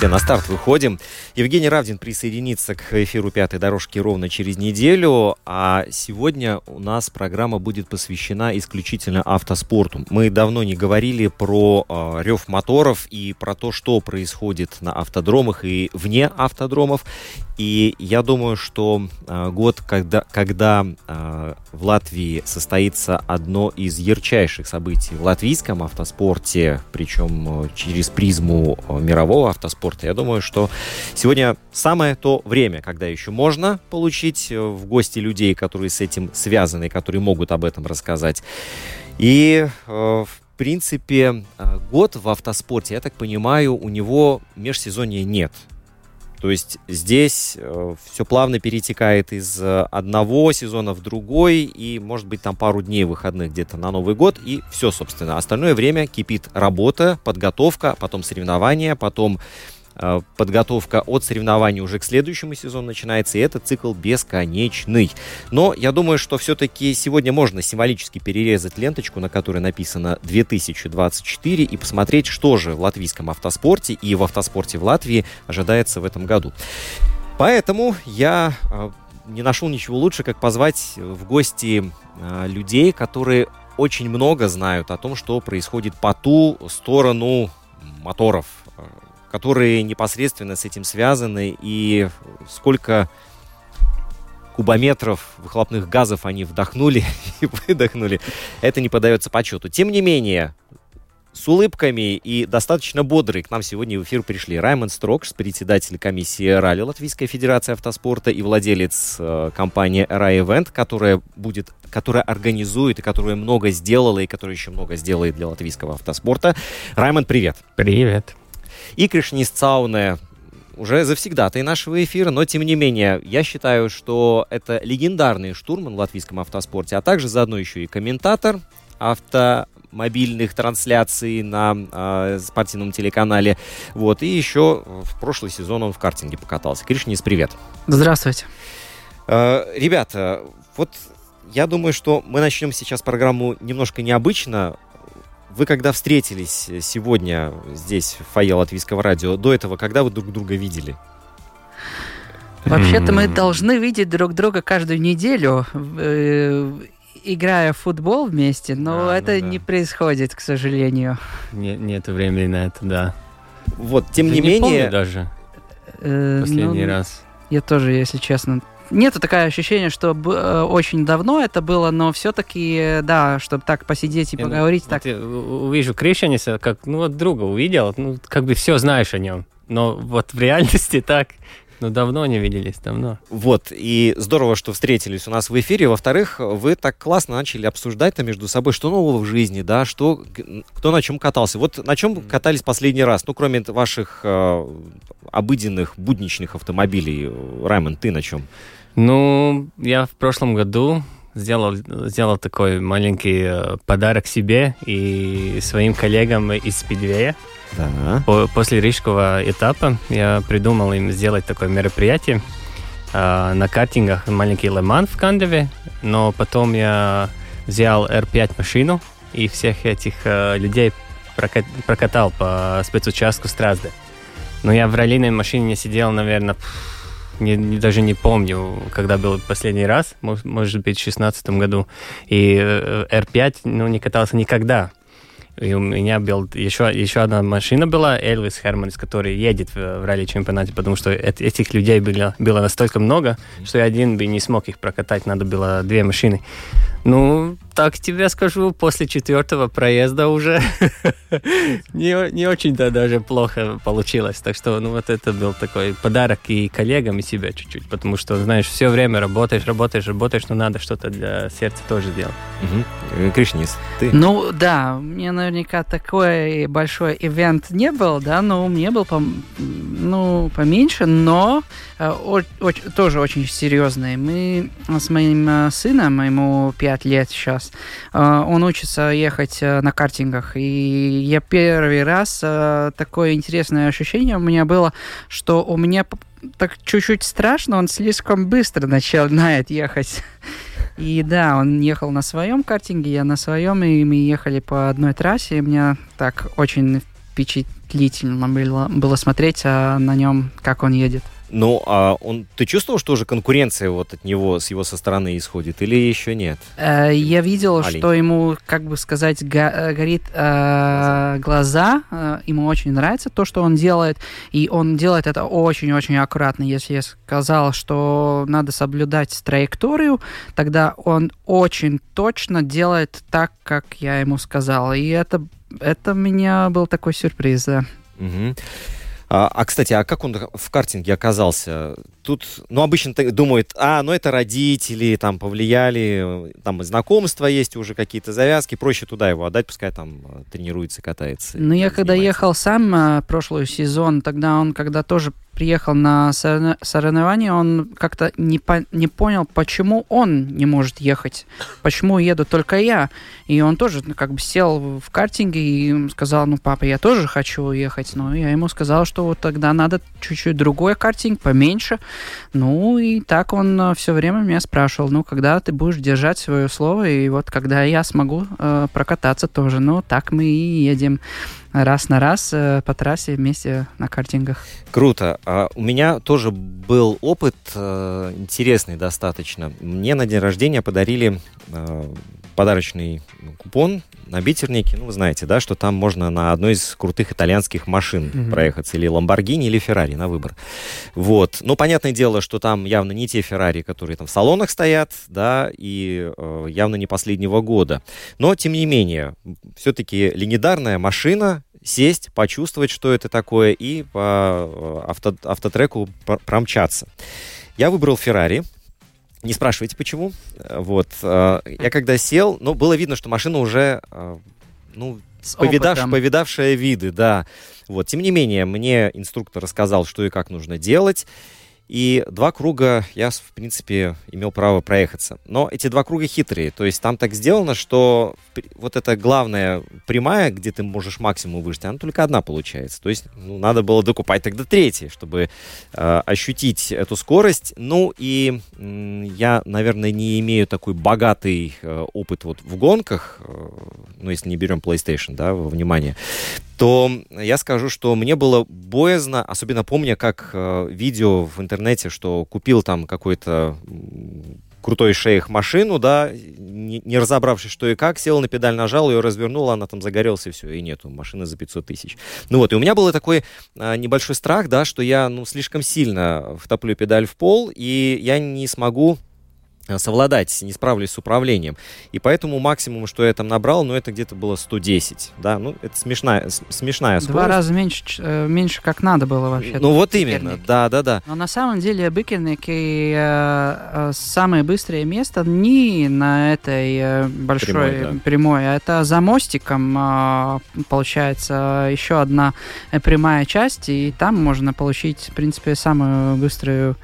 Все, на старт выходим. Евгений Равдин присоединится к эфиру «Пятой дорожки» ровно через неделю, а сегодня у нас программа будет посвящена исключительно автоспорту. Мы давно не говорили про э, рев моторов и про то, что происходит на автодромах и вне автодромов. И я думаю, что э, год, когда, когда э, в Латвии состоится одно из ярчайших событий в латвийском автоспорте, причем через призму мирового автоспорта, я думаю, что сегодня самое то время, когда еще можно получить э, в гости людей, которые с этим связаны, которые могут об этом рассказать. И э, в принципе, э, год в автоспорте, я так понимаю, у него межсезонья нет. То есть здесь все плавно перетекает из одного сезона в другой, и может быть там пару дней выходных где-то на Новый год, и все, собственно. Остальное время кипит работа, подготовка, потом соревнования, потом подготовка от соревнований уже к следующему сезону начинается, и этот цикл бесконечный. Но я думаю, что все-таки сегодня можно символически перерезать ленточку, на которой написано 2024, и посмотреть, что же в латвийском автоспорте и в автоспорте в Латвии ожидается в этом году. Поэтому я э, не нашел ничего лучше, как позвать в гости э, людей, которые очень много знают о том, что происходит по ту сторону моторов которые непосредственно с этим связаны, и сколько кубометров выхлопных газов они вдохнули и выдохнули, это не подается почету. Тем не менее, с улыбками и достаточно бодрые к нам сегодня в эфир пришли Раймонд Строкш, председатель комиссии Ралли Латвийской Федерации автоспорта и владелец э, компании RA Event, которая будет, которая организует и которая много сделала и которая еще много сделает для латвийского автоспорта. Раймонд, привет. Привет и Кришнист Цауне уже завсегдатый нашего эфира, но тем не менее, я считаю, что это легендарный штурман в латвийском автоспорте, а также заодно еще и комментатор автомобильных трансляций на э, спортивном телеканале. Вот, и еще в прошлый сезон он в картинге покатался. Кришнис, привет. Здравствуйте. Э, ребята, вот я думаю, что мы начнем сейчас программу немножко необычно. Вы когда встретились сегодня здесь, в фойе Латвийского радио, до этого, когда вы друг друга видели? Вообще-то мы должны видеть друг друга каждую неделю, э, играя в футбол вместе, но а, это ну да. не происходит, к сожалению. Не, нет времени на это, да. Вот, тем да не, не менее... Даже. Э, Последний ну, раз. Я тоже, если честно, Нету такое ощущение, что э, очень давно это было, но все-таки, да, чтобы так посидеть и я, поговорить. Вот так. Я увижу Кришаниса, как ну вот друга увидел, ну как бы все знаешь о нем. Но вот в реальности так ну, давно не виделись, давно. Вот, и здорово, что встретились у нас в эфире. Во-вторых, вы так классно начали обсуждать-то между собой, что нового в жизни, да, что, кто на чем катался. Вот на чем катались последний раз? Ну, кроме ваших э, обыденных, будничных автомобилей. Раймонд, ты на чем? Ну, я в прошлом году сделал, сделал такой маленький э, подарок себе и своим коллегам из Спидвея. Да. По, после рижского этапа я придумал им сделать такое мероприятие. Э, на картингах маленький Леман в Кандеве, но потом я взял R5 машину и всех этих э, людей прокатал по спецучастку Стразды. Но я в раллийной машине не сидел, наверное, не, не, даже не помню, когда был последний раз, может, быть, в 2016 году. И R5 э, ну, не катался никогда. И у меня был еще, еще одна машина была, Элвис Херманс, который едет в, в ралли-чемпионате, потому что этих людей было, было настолько много, что я один бы не смог их прокатать, надо было две машины. Ну, так тебе скажу, после четвертого проезда уже не, не очень-то даже плохо получилось. Так что, ну, вот это был такой подарок и коллегам, и себе чуть-чуть. Потому что, знаешь, все время работаешь, работаешь, работаешь, но надо что-то для сердца тоже делать. Угу. Кришнис, ты? Ну, да, мне наверняка такой большой ивент не был, да, но мне был, пом ну, поменьше, но э, о, о, тоже очень серьезный. Мы с моим э, сыном, ему 5 5 лет сейчас. А, он учится ехать э, на картингах. И я первый раз э, такое интересное ощущение у меня было, что у меня так чуть-чуть страшно, он слишком быстро начинает ехать. И да, он ехал на своем картинге, я на своем, и мы ехали по одной трассе, и мне так очень впечатлительно было, было смотреть а, на нем, как он едет. Ну, а он, ты чувствовал, что уже конкуренция вот от него, с его со стороны исходит, или еще нет? Э, я видел, Маленький. что ему, как бы сказать, го э, горит э, глаза. Э, ему очень нравится то, что он делает, и он делает это очень-очень аккуратно. Если я сказал, что надо соблюдать траекторию, тогда он очень точно делает так, как я ему сказал. И это, это у меня был такой сюрприз, да. Угу. А, а, кстати, а как он в картинге оказался? Тут, ну, обычно думают, а, ну, это родители, там, повлияли, там, знакомства есть уже какие-то завязки, проще туда его отдать, пускай там тренируется, катается. Ну, я когда ехал сам а, прошлый сезон, тогда он, когда тоже приехал на соревнования, он как-то не, по, не понял, почему он не может ехать, почему еду только я. И он тоже ну, как бы сел в картинге и сказал, ну, папа, я тоже хочу уехать. Но я ему сказал, что вот тогда надо чуть-чуть другой картинг, поменьше. Ну, и так он э, все время меня спрашивал, ну, когда ты будешь держать свое слово, и вот когда я смогу э, прокататься тоже. Ну, так мы и едем раз на раз э, по трассе вместе на картингах. Круто. А у меня тоже был опыт э, интересный достаточно. Мне на день рождения подарили э, подарочный купон на битернике. Ну, вы знаете, да, что там можно на одной из крутых итальянских машин mm-hmm. проехаться. Или Ламборгини, или Феррари на выбор. Вот. Ну, понятное дело, что там явно не те Феррари, которые там в салонах стоят, да, и э, явно не последнего года. Но, тем не менее, все-таки легендарная машина, сесть, почувствовать, что это такое, и по э, авто, автотреку промчаться. Я выбрал Феррари. Не спрашивайте, почему. Э, вот. Э, я когда сел, ну, было видно, что машина уже, ну, повидав, повидавшая виды, да. Вот. Тем не менее, мне инструктор рассказал, что и как нужно делать. И два круга я, в принципе, имел право проехаться. Но эти два круга хитрые. То есть там так сделано, что вот эта главная прямая, где ты можешь максимум выжить, она только одна получается. То есть ну, надо было докупать тогда третий, чтобы э, ощутить эту скорость. Ну и э, я, наверное, не имею такой богатый э, опыт вот в гонках, э, ну если не берем PlayStation, да, во внимание то я скажу, что мне было боязно, особенно помня, как э, видео в интернете, что купил там какой-то крутой шейх машину, да, не, не разобравшись, что и как, сел на педаль, нажал ее, развернул, она там загорелась, и все, и нету, машины за 500 тысяч. Ну вот, и у меня был такой а, небольшой страх, да, что я, ну, слишком сильно втоплю педаль в пол, и я не смогу совладать, не справлюсь с управлением. И поэтому максимум, что я там набрал, ну, это где-то было 110, да, ну, это смешная, смешная скорость. Два раза меньше, э, меньше как надо было вообще. Ну, вот именно, да, да, да. Но на самом деле Быкерники э, самое быстрое место не на этой э, большой прямой, да. прямой, а это за мостиком, э, получается, еще одна прямая часть, и там можно получить, в принципе, самую быструю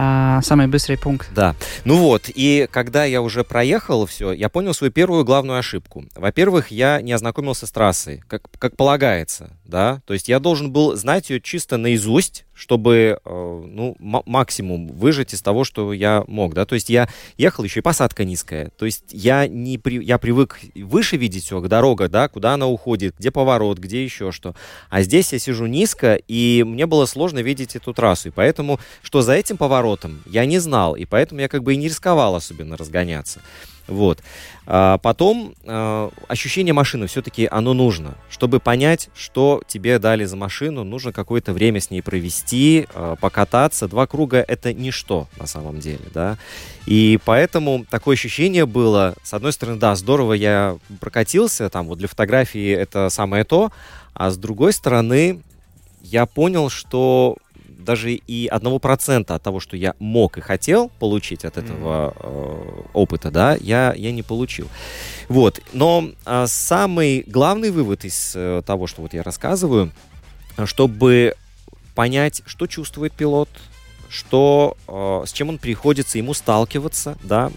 а, самый быстрый пункт. Да. Ну вот, и когда я уже проехал все, я понял свою первую главную ошибку. Во-первых, я не ознакомился с трассой, как, как полагается, да, то есть я должен был знать ее чисто наизусть, чтобы, э, ну, максимум выжать из того, что я мог, да, то есть я ехал еще и посадка низкая, то есть я не при, я привык выше видеть все, дорога, да, куда она уходит, где поворот, где еще что, а здесь я сижу низко, и мне было сложно видеть эту трассу, и поэтому, что за этим поворотом, я не знал, и поэтому я как бы и не рисковал особенно разгоняться. Вот. А потом а, ощущение машины все-таки оно нужно. Чтобы понять, что тебе дали за машину, нужно какое-то время с ней провести, а, покататься. Два круга это ничто на самом деле, да. И поэтому такое ощущение было, с одной стороны, да, здорово я прокатился, там вот для фотографии это самое то, а с другой стороны, я понял, что даже и одного процента от того, что я мог и хотел получить от этого э, опыта, да, я, я не получил. Вот. Но э, самый главный вывод из э, того, что вот я рассказываю, чтобы понять, что чувствует пилот, что, э, с чем он приходится ему сталкиваться, да,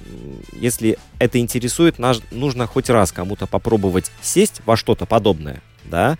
если это интересует, наш, нужно хоть раз кому-то попробовать сесть во что-то подобное, да,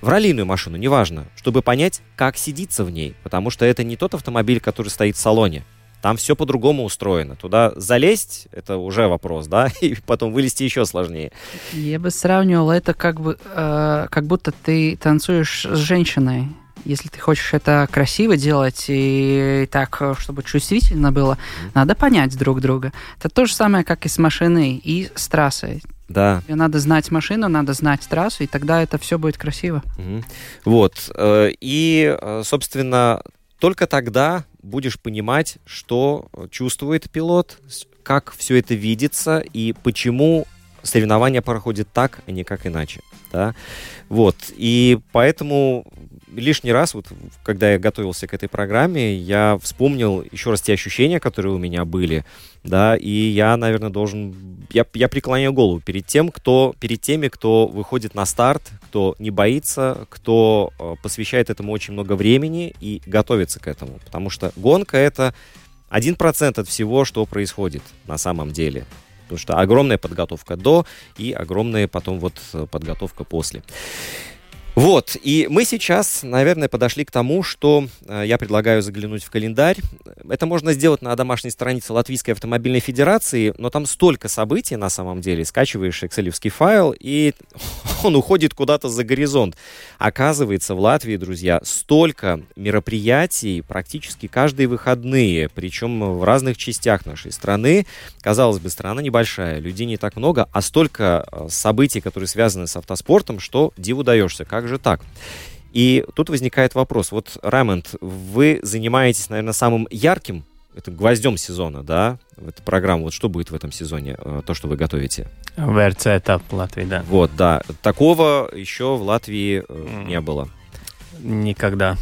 в раллийную машину, неважно, чтобы понять, как сидится в ней, потому что это не тот автомобиль, который стоит в салоне. Там все по-другому устроено. Туда залезть — это уже вопрос, да, и потом вылезти еще сложнее. Я бы сравнивал это как бы, э, как будто ты танцуешь с женщиной. Если ты хочешь это красиво делать и так, чтобы чувствительно было, надо понять друг друга. Это то же самое, как и с машиной, и с трассой. Да. Тебе надо знать машину, надо знать трассу, и тогда это все будет красиво. Угу. Вот. Э, и, э, собственно, только тогда будешь понимать, что чувствует пилот, как все это видится и почему соревнования проходят так, а не как иначе. Да? Вот. И поэтому лишний раз, вот, когда я готовился к этой программе, я вспомнил еще раз те ощущения, которые у меня были, да, и я, наверное, должен, я, я преклоняю голову перед тем, кто, перед теми, кто выходит на старт, кто не боится, кто э, посвящает этому очень много времени и готовится к этому, потому что гонка это один процент от всего, что происходит на самом деле. Потому что огромная подготовка до и огромная потом вот э, подготовка после. Вот, и мы сейчас, наверное, подошли к тому, что э, я предлагаю заглянуть в календарь. Это можно сделать на домашней странице Латвийской автомобильной федерации, но там столько событий на самом деле. Скачиваешь экселевский файл, и он уходит куда-то за горизонт. Оказывается, в Латвии, друзья, столько мероприятий практически каждые выходные, причем в разных частях нашей страны. Казалось бы, страна небольшая, людей не так много, а столько э, событий, которые связаны с автоспортом, что диву даешься. Как же так? И тут возникает вопрос. Вот, Раймонд, вы занимаетесь, наверное, самым ярким это гвоздем сезона, да, в эту программу. Вот что будет в этом сезоне, э, то, что вы готовите? ВРЦ этап в Латвии, да. Вот, да. Такого еще в Латвии mm. не было. Никогда.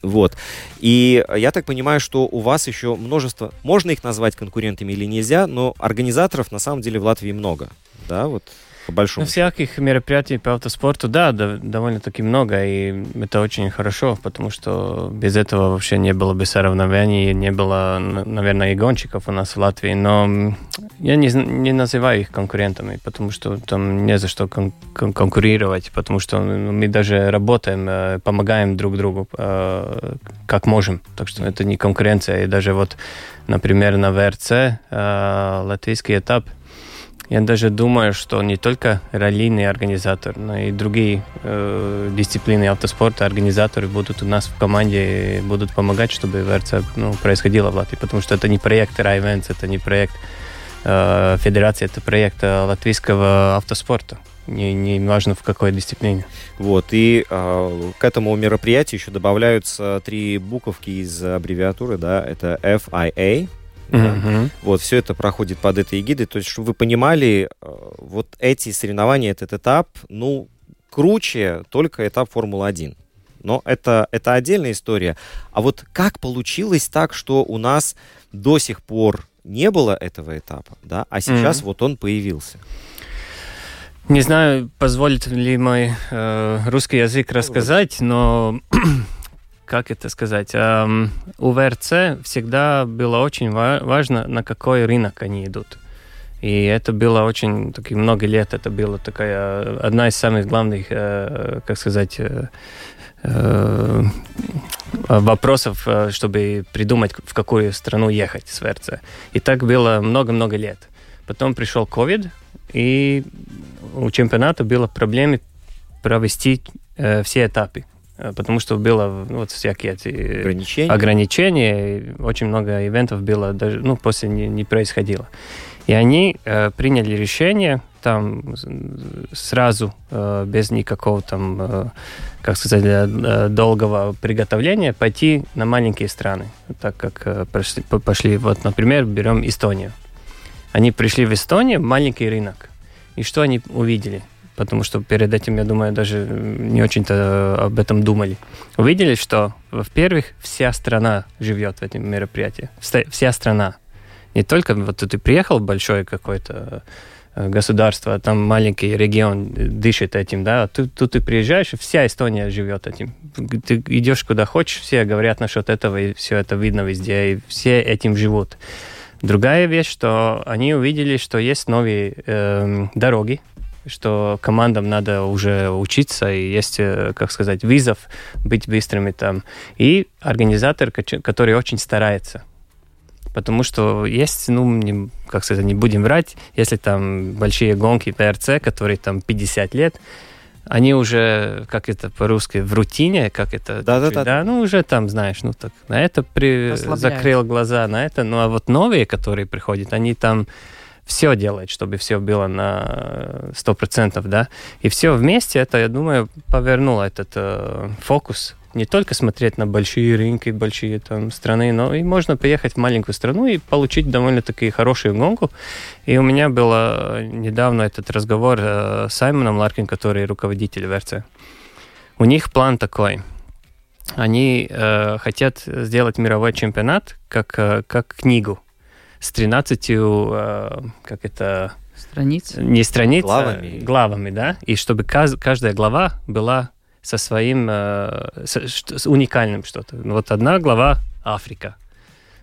Вот. И я так понимаю, что у вас еще множество, можно их назвать конкурентами или нельзя, но организаторов на самом деле в Латвии много. Да, вот по большому. Ну, всяких мероприятий по автоспорту, да, да, довольно-таки много, и это очень хорошо, потому что без этого вообще не было бы соревнований, не было, наверное, и гонщиков у нас в Латвии, но я не, не называю их конкурентами, потому что там не за что кон кон конкурировать, потому что мы даже работаем, э, помогаем друг другу э, как можем, так что это не конкуренция, и даже вот, например, на ВРЦ э, латвийский этап – я даже думаю, что не только раллийный организатор, но и другие э, дисциплины автоспорта, организаторы будут у нас в команде, будут помогать, чтобы ВРЦ ну, происходило в Латвии. Потому что это не проект Райвенс, это не проект э, Федерации, это проект э, латвийского автоспорта. Не, не важно в какой дисциплине. Вот, и э, к этому мероприятию еще добавляются три буковки из аббревиатуры, да, это FIA, да? Вот, все это проходит под этой эгидой. То есть, чтобы вы понимали, э, вот эти соревнования, этот этап, ну, круче только этап Формулы-1. Но это, это отдельная история. А вот как получилось так, что у нас до сих пор не было этого этапа, да, а сейчас mm-hmm. вот он появился? Не знаю, позволит ли мой э, русский язык рассказать, но как это сказать, эм, у ВРЦ всегда было очень ва- важно, на какой рынок они идут. И это было очень, таки, много лет, это была такая, одна из самых главных, э, как сказать, э, э, вопросов, э, чтобы придумать, в какую страну ехать с ВРЦ. И так было много-много лет. Потом пришел COVID, и у чемпионата было проблемы провести э, все этапы потому что было ну, вот всякие эти ограничения. ограничения, очень много ивентов было, даже, ну, после не, не происходило. И они э, приняли решение там сразу, э, без никакого там, э, как сказать, э, долгого приготовления, пойти на маленькие страны. Так как э, пошли, пошли, вот, например, берем Эстонию. Они пришли в Эстонию, маленький рынок. И что они увидели? Потому что перед этим, я думаю, даже не очень-то об этом думали. Увидели, что, во-первых, вся страна живет в этом мероприятии. Вся страна не только вот ты приехал в большое какое-то э, государство, а там маленький регион дышит этим, да, а тут, тут ты приезжаешь, и вся Эстония живет этим. Ты идешь куда хочешь, все говорят насчет этого, и все это видно везде, и все этим живут. Другая вещь, что они увидели, что есть новые э, дороги, что командам надо уже учиться, и есть, э, как сказать, визов, быть быстрыми там. И организатор, который очень старается – потому что есть, ну, не, как сказать, не будем врать, если там большие гонки ПРЦ, которые там 50 лет, они уже, как это по-русски, в рутине, как это, да, да, да, да, ну уже там, знаешь, ну так, на это при... закрыл глаза, на это, ну а вот новые, которые приходят, они там все делают, чтобы все было на 100%, да, и все вместе это, я думаю, повернуло этот э, фокус не только смотреть на большие рынки, большие там страны, но и можно приехать в маленькую страну и получить довольно-таки хорошую гонку. И у меня был э, недавно этот разговор э, с Саймоном Ларкин, который руководитель ВРЦ. У них план такой. Они э, хотят сделать мировой чемпионат как, э, как книгу с 13, э, как это... Страниц? Не страниц, главами. А главами, да. И чтобы каждая глава была со своим, э, с, с уникальным что-то. Вот одна глава Африка,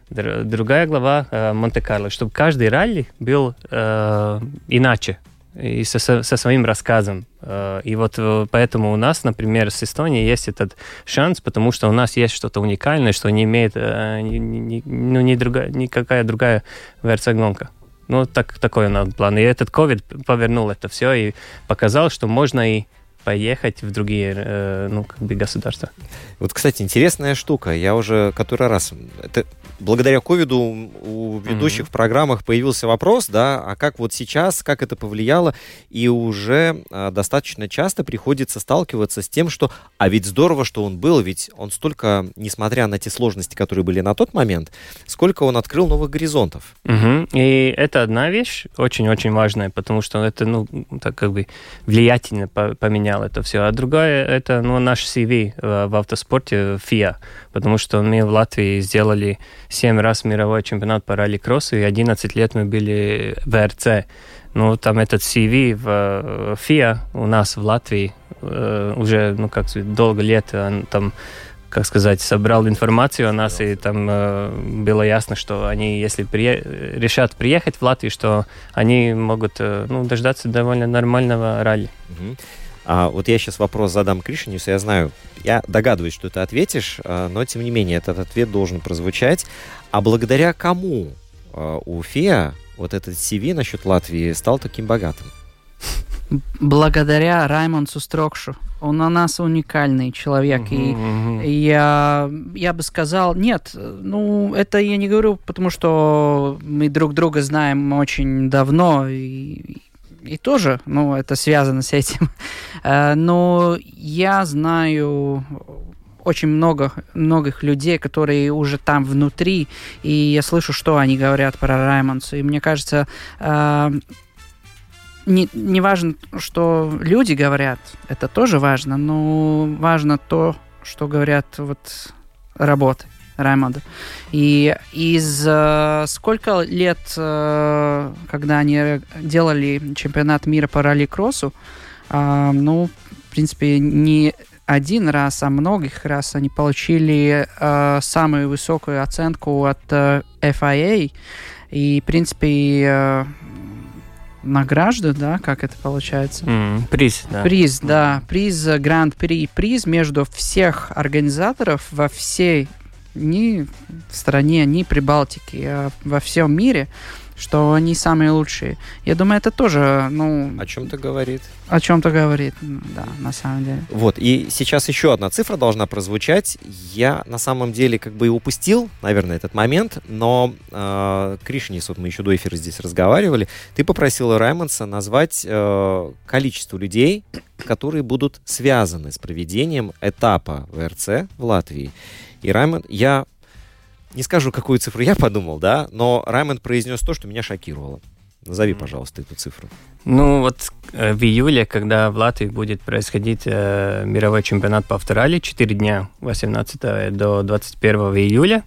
другая глава э, Монте-Карло, чтобы каждый ралли был э, иначе и со, со своим рассказом. Э, и вот э, поэтому у нас, например, с Эстонией есть этот шанс, потому что у нас есть что-то уникальное, что не имеет э, ни, ни, ну, ни другая, никакая другая ВРЦ-гонка. Ну, так, такой у нас план. И этот COVID повернул это все и показал, что можно и поехать в другие ну, как бы государства. Вот, кстати, интересная штука. Я уже который раз... Это благодаря ковиду у ведущих mm-hmm. в программах появился вопрос, да, а как вот сейчас, как это повлияло, и уже а, достаточно часто приходится сталкиваться с тем, что, а ведь здорово, что он был, ведь он столько, несмотря на те сложности, которые были на тот момент, сколько он открыл новых горизонтов. Mm-hmm. И это одна вещь очень-очень важная, потому что это, ну, так как бы влиятельно поменял это все. А другая, это, ну, наш CV в, в автоспорте FIA, потому что мы в Латвии сделали 7 раз мировой чемпионат по ралли-кроссу, и 11 лет мы были в РЦ. Ну, там этот CV в FIA у нас в Латвии э, уже, ну, как сказать, долго лет, он там как сказать, собрал информацию о нас, и там э, было ясно, что они, если прие... решат приехать в Латвию, что они могут э, ну, дождаться довольно нормального ралли. Угу. А вот я сейчас вопрос задам Кришинису, я знаю, я догадываюсь, что ты ответишь, а, но тем не менее этот ответ должен прозвучать. А благодаря кому а, у ФИА вот этот CV насчет Латвии стал таким богатым? Благодаря Раймонсу Строкшу. Он у нас уникальный человек. Uh-huh, и я, я бы сказал, нет, ну, это я не говорю, потому что мы друг друга знаем очень давно, и, и тоже, ну, это связано с этим. Э, но я знаю очень много многих людей, которые уже там внутри, и я слышу, что они говорят про Раймонса. И мне кажется, э, не, не важно, что люди говорят, это тоже важно, но важно то, что говорят вот работы. Раймонда. И из э, сколько лет, э, когда они делали чемпионат мира по ралли-кроссу, э, ну, в принципе, не один раз, а многих раз они получили э, самую высокую оценку от э, FIA. И, в принципе, э, награжду, да, как это получается? Mm, приз, да. Приз, да, приз Гранд-при, приз между всех организаторов во всей ни в стране, ни Прибалтике, а во всем мире, что они самые лучшие. Я думаю, это тоже, ну... О чем-то говорит. О чем-то говорит, да, на самом деле. Вот, и сейчас еще одна цифра должна прозвучать. Я на самом деле как бы и упустил, наверное, этот момент, но э, Кришнис, вот мы еще до эфира здесь разговаривали, ты попросила Раймонса назвать э, количество людей, которые будут связаны с проведением этапа ВРЦ в Латвии. И Раймонд, я не скажу, какую цифру я подумал, да, но Раймонд произнес то, что меня шокировало. Назови, пожалуйста, эту цифру. Ну вот э, в июле, когда в Латвии будет происходить э, мировой чемпионат по авторали, 4 дня, 18 до 21 июля,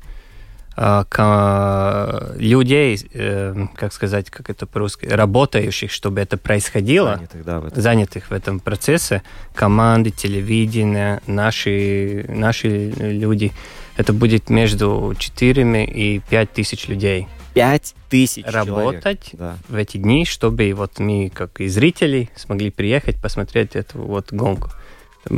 людей, э, как сказать, как это по-русски, работающих, чтобы это происходило, занятых, да, в этом. занятых в этом процессе, команды, телевидение, наши, наши люди, это будет между 4 и 5 тысяч людей. 5 тысяч Работать да. в эти дни, чтобы вот мы, как и зрители, смогли приехать, посмотреть эту вот гонку.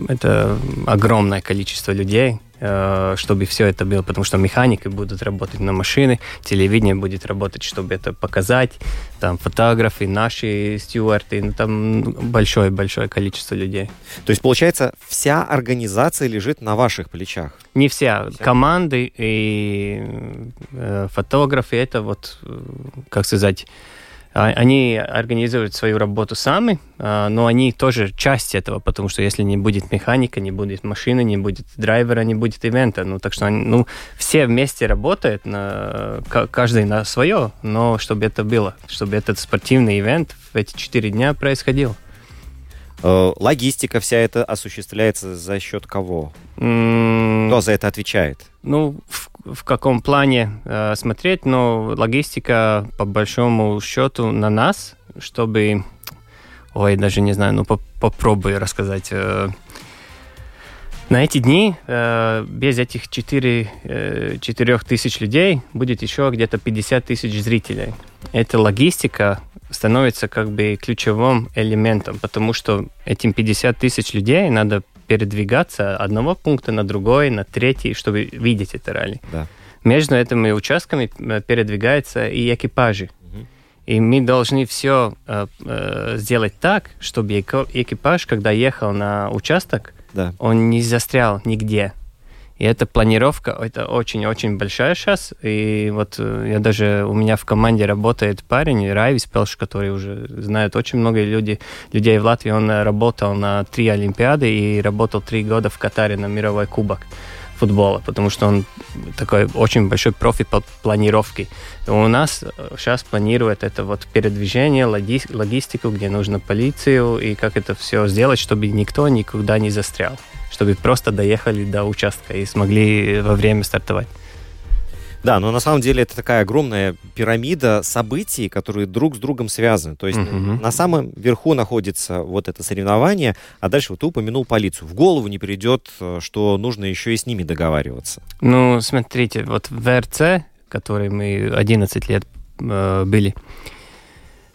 Это огромное количество людей, Э, чтобы все это было, потому что механики будут работать на машины, телевидение будет работать, чтобы это показать, там фотографы, наши стюарты, ну, там большое-большое количество людей. То есть, получается, вся организация лежит на ваших плечах? Не вся. вся. Команды и э, фотографы, это вот, э, как сказать, они организуют свою работу сами, а, но они тоже часть этого, потому что если не будет механика, не будет машины, не будет драйвера, не будет ивента. Ну, так что они, ну, все вместе работают, на, каждый на свое, но чтобы это было, чтобы этот спортивный ивент в эти четыре дня происходил. Э, логистика вся это осуществляется за счет кого? Кто за это отвечает? Ну, в в каком плане э, смотреть, но логистика по большому счету на нас, чтобы, ой, даже не знаю, ну по попробую рассказать. Э, на эти дни э, без этих 4, э, 4 тысяч людей будет еще где-то 50 тысяч зрителей. Эта логистика становится как бы ключевым элементом, потому что этим 50 тысяч людей надо передвигаться одного пункта на другой, на третий, чтобы видеть это ралли. Да. Между этими участками э, передвигаются и экипажи. И мы должны все э, э, сделать так, чтобы экипаж, когда ехал на участок, да. он не застрял нигде. И эта планировка, это очень-очень большая сейчас. И вот э, я даже, у меня в команде работает парень, Райвис Пелш, который уже знает очень много людей, людей в Латвии. Он э, работал на три Олимпиады и работал три года в Катаре на мировой кубок футбола, потому что он такой очень большой профи по планировке. У нас сейчас э, планирует это вот передвижение, логистику, где нужно полицию, и как это все сделать, чтобы никто никуда не застрял чтобы просто доехали до участка и смогли во время стартовать. Да, но на самом деле это такая огромная пирамида событий, которые друг с другом связаны. То есть uh-huh. на самом верху находится вот это соревнование, а дальше вот ты упомянул полицию. В голову не придет, что нужно еще и с ними договариваться. Ну, смотрите, вот в ВРЦ, который мы 11 лет э, были,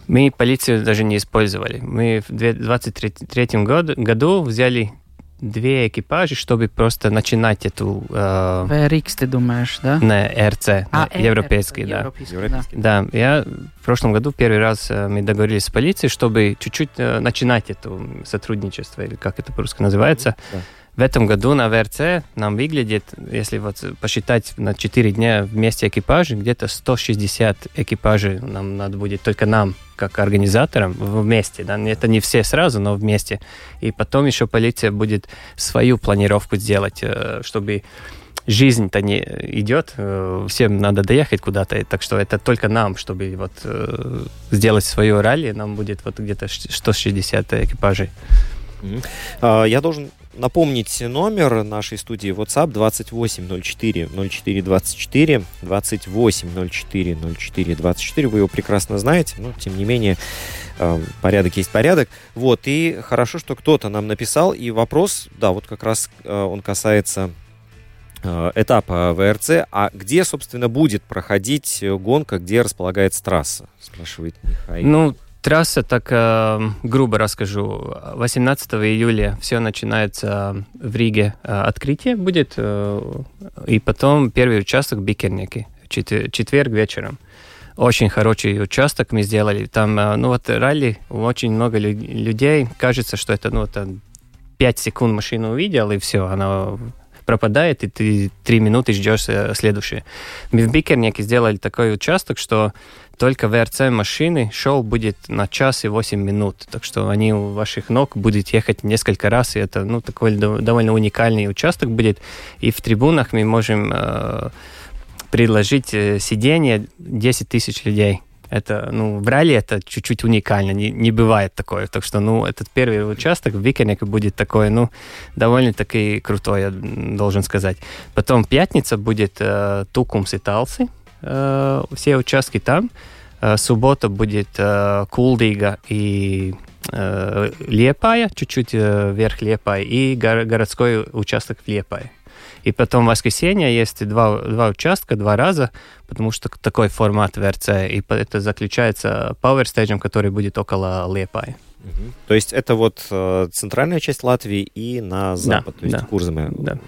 мы полицию даже не использовали. Мы в 2023 году, году взяли две экипажи, чтобы просто начинать эту... Э, VRX, ты думаешь, да? На РЦ, а, на европейский, да. Европейский, да. Да, я в прошлом году первый раз э, мы договорились с полицией, чтобы чуть-чуть э, начинать это сотрудничество, или как это по-русски называется. Да. В этом году на ВРЦ нам выглядит, если вот посчитать на 4 дня вместе экипажей, где-то 160 экипажей нам надо будет только нам, как организаторам, вместе. Да? Это не все сразу, но вместе. И потом еще полиция будет свою планировку сделать, э, чтобы жизнь-то не идет, э, всем надо доехать куда-то, так что это только нам, чтобы вот э, сделать свое ралли, нам будет вот где-то 160 экипажей. Mm-hmm. Я должен напомнить номер нашей студии WhatsApp 2804 04 24 28 04 04 24. Вы его прекрасно знаете, но тем не менее э, порядок есть порядок. Вот, и хорошо, что кто-то нам написал, и вопрос, да, вот как раз э, он касается э, этапа ВРЦ. А где, собственно, будет проходить гонка, где располагается трасса? Спрашивает Михаил. Ну, Трасса, так э, грубо расскажу. 18 июля все начинается в Риге. Э, открытие будет, э, и потом первый участок Бикерники, четверг вечером. очень хороший участок мы сделали. Там, ну вот ралли, очень много людей, кажется, что это, ну, это 5 секунд машину увидел, и все, она пропадает, и ты 3 минуты ждешь следующее. Мы в Бикернике сделали такой участок, что только ВРЦ машины шоу будет на час и 8 минут. Так что они у ваших ног будут ехать несколько раз, и это ну, такой довольно уникальный участок будет. И в трибунах мы можем э, предложить э, сиденье 10 тысяч людей. Это, ну, в ралли это чуть-чуть уникально, не, не бывает такое. Так что, ну, этот первый участок в Викене будет такой, ну, довольно-таки крутой, я должен сказать. Потом пятница будет э, Тукумс и Талсы, все участки там. Э, суббота будет э, Кулдига и Лепая, чуть-чуть вверх Лепая, и городской участок в Лепае. И потом в воскресенье есть два, два участка, два раза, потому что такой формат ВРЦ. И это заключается Power Stage, который будет около Лепая. Угу. То есть это вот центральная часть Латвии и на запад, да, то есть да, Курзаме. Да.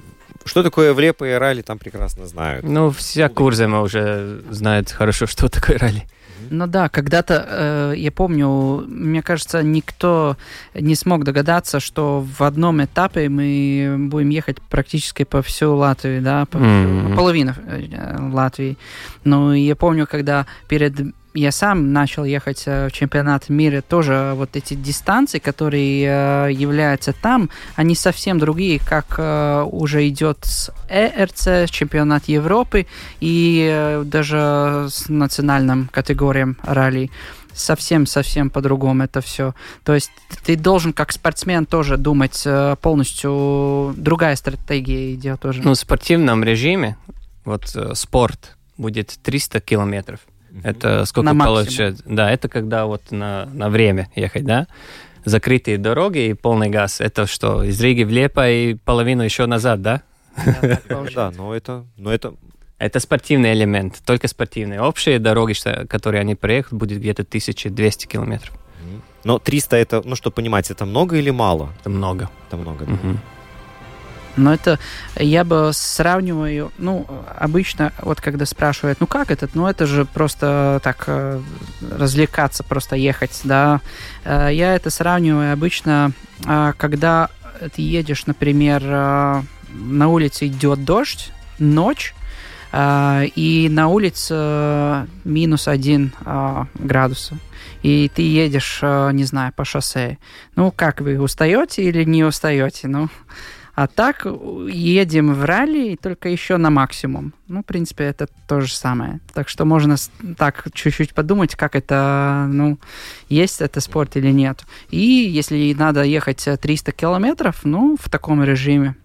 Что такое влепа и ралли, там прекрасно знают. Ну, вся Курзема уже знает хорошо, что такое ралли. Ну да, когда-то, э, я помню, мне кажется, никто не смог догадаться, что в одном этапе мы будем ехать практически по всю Латвию, да, по mm-hmm. половину э, Латвии. Ну, я помню, когда перед я сам начал ехать э, в чемпионат мира, тоже вот эти дистанции, которые э, являются там, они совсем другие, как э, уже идет с ЭРЦ, чемпионат Европы и даже с национальным категориям ралли совсем-совсем по-другому это все. То есть ты должен как спортсмен тоже думать полностью, другая стратегия идет тоже. Ну, в спортивном режиме, вот спорт будет 300 километров. Это сколько на получается? Да, это когда вот на, на время ехать, да? Закрытые дороги и полный газ. Это что, из Риги в Лепо и половину еще назад, да? Да, но это, но это это спортивный элемент, только спортивный. Общие дороги, которые они проехали, будет где-то 1200 километров. Но 300 это, ну что понимать, это много или мало? Это много. Это много, да. Угу. Но это я бы сравниваю, ну, обычно, вот когда спрашивают, ну как этот, ну это же просто так э, развлекаться, просто ехать, да. Э, я это сравниваю обычно, э, когда ты едешь, например, на улице идет дождь, ночь, и на улице минус один градуса и ты едешь, не знаю, по шоссе. Ну, как вы, устаете или не устаете? Ну, а так едем в ралли только еще на максимум. Ну, в принципе, это то же самое. Так что можно так чуть-чуть подумать, как это, ну, есть это спорт или нет. И если надо ехать 300 километров, ну, в таком режиме,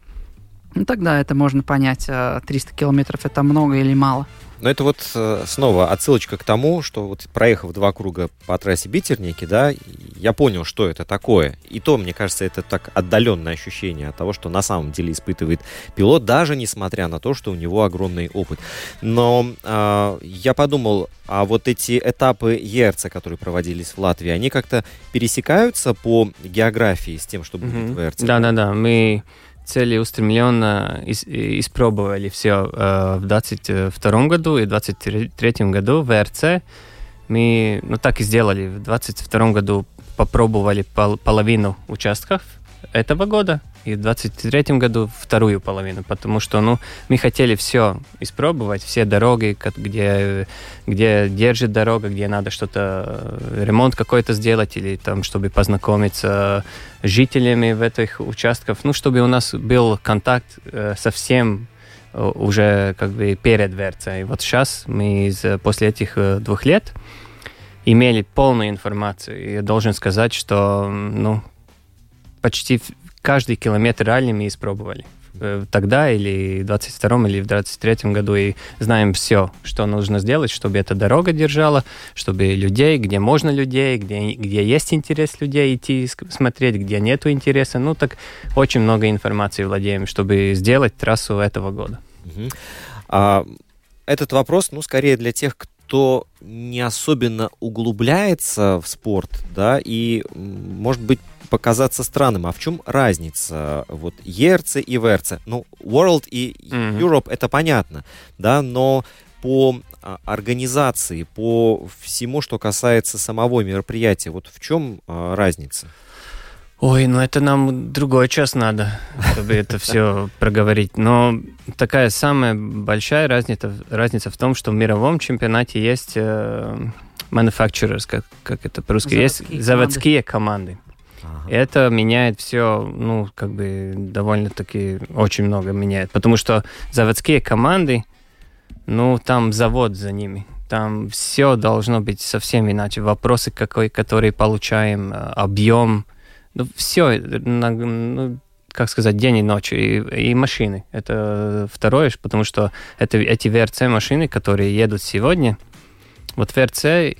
ну, тогда это можно понять, 300 а километров это много или мало. Но это вот э, снова отсылочка к тому, что вот проехав два круга по трассе Битерники, да, я понял, что это такое. И то, мне кажется, это так отдаленное ощущение от того, что на самом деле испытывает пилот, даже несмотря на то, что у него огромный опыт. Но э, я подумал, а вот эти этапы ЕРЦ, которые проводились в Латвии, они как-то пересекаются по географии с тем, что будет mm-hmm. в ЕРЦ? Да-да-да, мы целеустремленно испробовали все э, в 2022 году и в 2023 году в РЦ. Мы ну, так и сделали. В 2022 году попробовали пол половину участков этого года и в 23 году вторую половину, потому что, ну, мы хотели все испробовать, все дороги, где, где держит дорога, где надо что-то, э, ремонт какой-то сделать или там, чтобы познакомиться с жителями в этих участках, ну, чтобы у нас был контакт э, со всем э, уже как бы перед ВРЦ. И вот сейчас мы из, после этих двух лет имели полную информацию. Я должен сказать, что ну, почти каждый километр мы испробовали э, тогда или в 22 или в 23 году и знаем все, что нужно сделать, чтобы эта дорога держала, чтобы людей, где можно людей, где, где есть интерес людей идти смотреть, где нету интереса. Ну, так очень много информации владеем, чтобы сделать трассу этого года. Угу. А, этот вопрос, ну, скорее для тех, кто не особенно углубляется в спорт, да, и, может быть, показаться странным. А в чем разница? Вот ERC и VRC. Ну, World и mm-hmm. Europe это понятно, да, но по а, организации, по всему, что касается самого мероприятия. Вот в чем а, разница? Ой, ну это нам другой час надо, чтобы это все проговорить. Но такая самая большая разница, разница в том, что в мировом чемпионате есть э, manufacturers, как, как это по-русски, есть команды. заводские команды. Ага. Это меняет все, ну, как бы довольно-таки очень много меняет. Потому что заводские команды, ну, там завод за ними. Там все должно быть совсем иначе. Вопросы, какой, которые получаем, э, объем, ну, все, ну, как сказать, день и ночь, и, и машины. Это второе, потому что это, эти ВРЦ-машины, которые едут сегодня, вот ВРЦ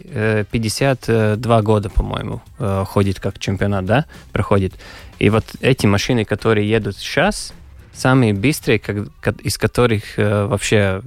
52 года, по-моему, э, ходит как чемпионат, да, проходит. И вот эти машины, которые едут сейчас, самые быстрые, как, из которых э, вообще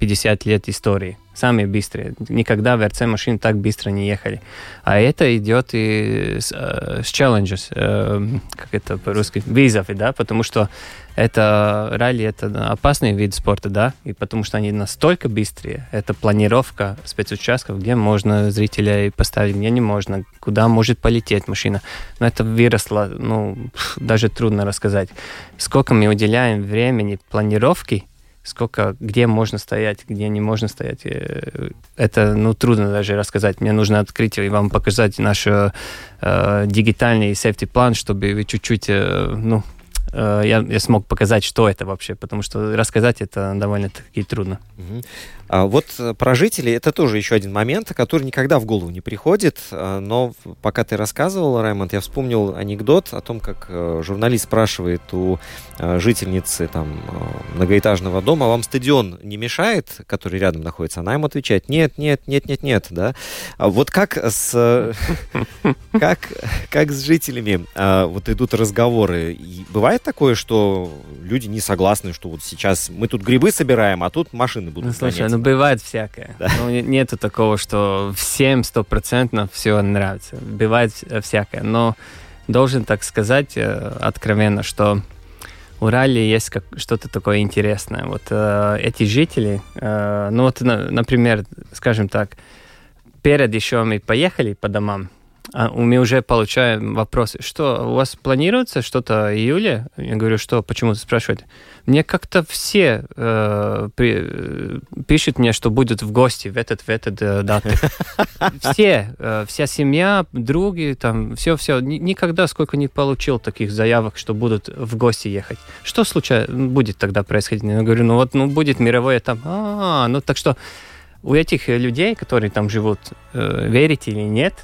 50 лет истории. Самые быстрые. Никогда ВРЦ машины так быстро не ехали. А это идет и с, э, с challenges, э, как это по-русски, вызовы, да, потому что это ралли, это опасный вид спорта, да, и потому что они настолько быстрые, это планировка спецучастков, где можно зрителя поставить, где не можно, куда может полететь машина. Но это выросло, ну, даже трудно рассказать. Сколько мы уделяем времени планировки, сколько, где можно стоять, где не можно стоять. Э, это, ну, трудно даже рассказать. Мне нужно открыть и вам показать наш э, дигитальный safety план, чтобы вы чуть-чуть, э, ну, э, я, я смог показать, что это вообще, потому что рассказать это довольно-таки трудно. А вот э, про жителей это тоже еще один момент, который никогда в голову не приходит. А, но пока ты рассказывал, Раймонд, я вспомнил анекдот о том, как э, журналист спрашивает у э, жительницы там, многоэтажного дома, вам стадион не мешает, который рядом находится? Она ему отвечает, нет, нет, нет, нет, нет. Да? А вот как с, как, как с жителями а, вот идут разговоры? бывает такое, что люди не согласны, что вот сейчас мы тут грибы собираем, а тут машины будут ну, слушай, ну бывает всякое. Да. Ну, нету такого, что всем стопроцентно все нравится. Бывает всякое. Но должен так сказать э, откровенно, что у ралли есть как, что-то такое интересное. Вот э, эти жители, э, ну вот, на, например, скажем так, перед еще мы поехали по домам, а мы уже получаем вопросы, что у вас планируется что-то июля? Я говорю, что, почему спрашиваете? Мне как-то все э, при, пишут мне, что будут в гости в этот в этот э, дату. Все, э, вся семья, други, там, все-все. Никогда сколько не получил таких заявок, что будут в гости ехать. Что случай будет тогда происходить? Я говорю, ну вот, ну будет мировой этап. А, ну так что у этих людей, которые там живут, э, верите или нет,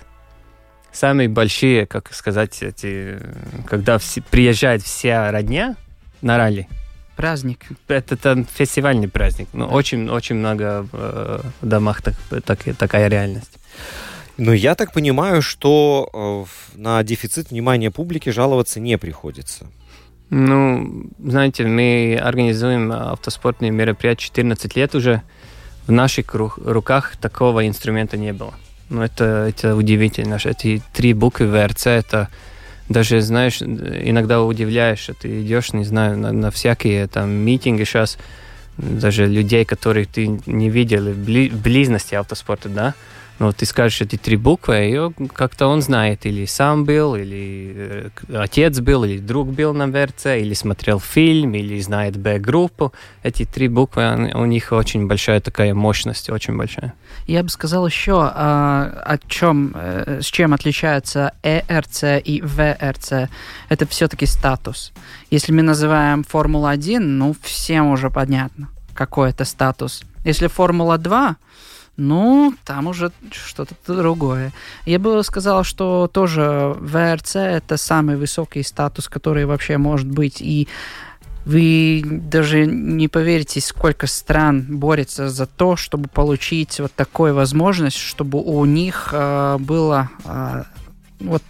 самые большие, как сказать, эти, когда все, приезжает вся родня на ралли. Праздник. Это, это фестивальный праздник. Ну, да. очень, очень много э, в домах так, так, такая реальность. Но я так понимаю, что э, на дефицит внимания публики жаловаться не приходится. Ну, знаете, мы организуем автоспортные мероприятия 14 лет уже. В наших руках такого инструмента не было. Ну, это, это удивительно. Эти три буквы ВРЦ, это даже, знаешь, иногда удивляешь, ты идешь, не знаю, на, на всякие там митинги сейчас, даже людей, которых ты не видел в, бли, в близости автоспорта, да, ну, ты скажешь эти три буквы, и как-то он знает, или сам был, или э, отец был, или друг был на ВРЦ, или смотрел фильм, или знает Б-группу. Эти три буквы, у них очень большая такая мощность, очень большая. Я бы сказал еще, а, о чем, э, с чем отличается ЭРЦ и ВРЦ. Это все-таки статус. Если мы называем Формула-1, ну, всем уже понятно, какой это статус. Если Формула-2, ну, там уже что-то другое. Я бы сказал, что тоже ВРЦ это самый высокий статус, который вообще может быть. И вы даже не поверите, сколько стран борется за то, чтобы получить вот такую возможность, чтобы у них э, было э, вот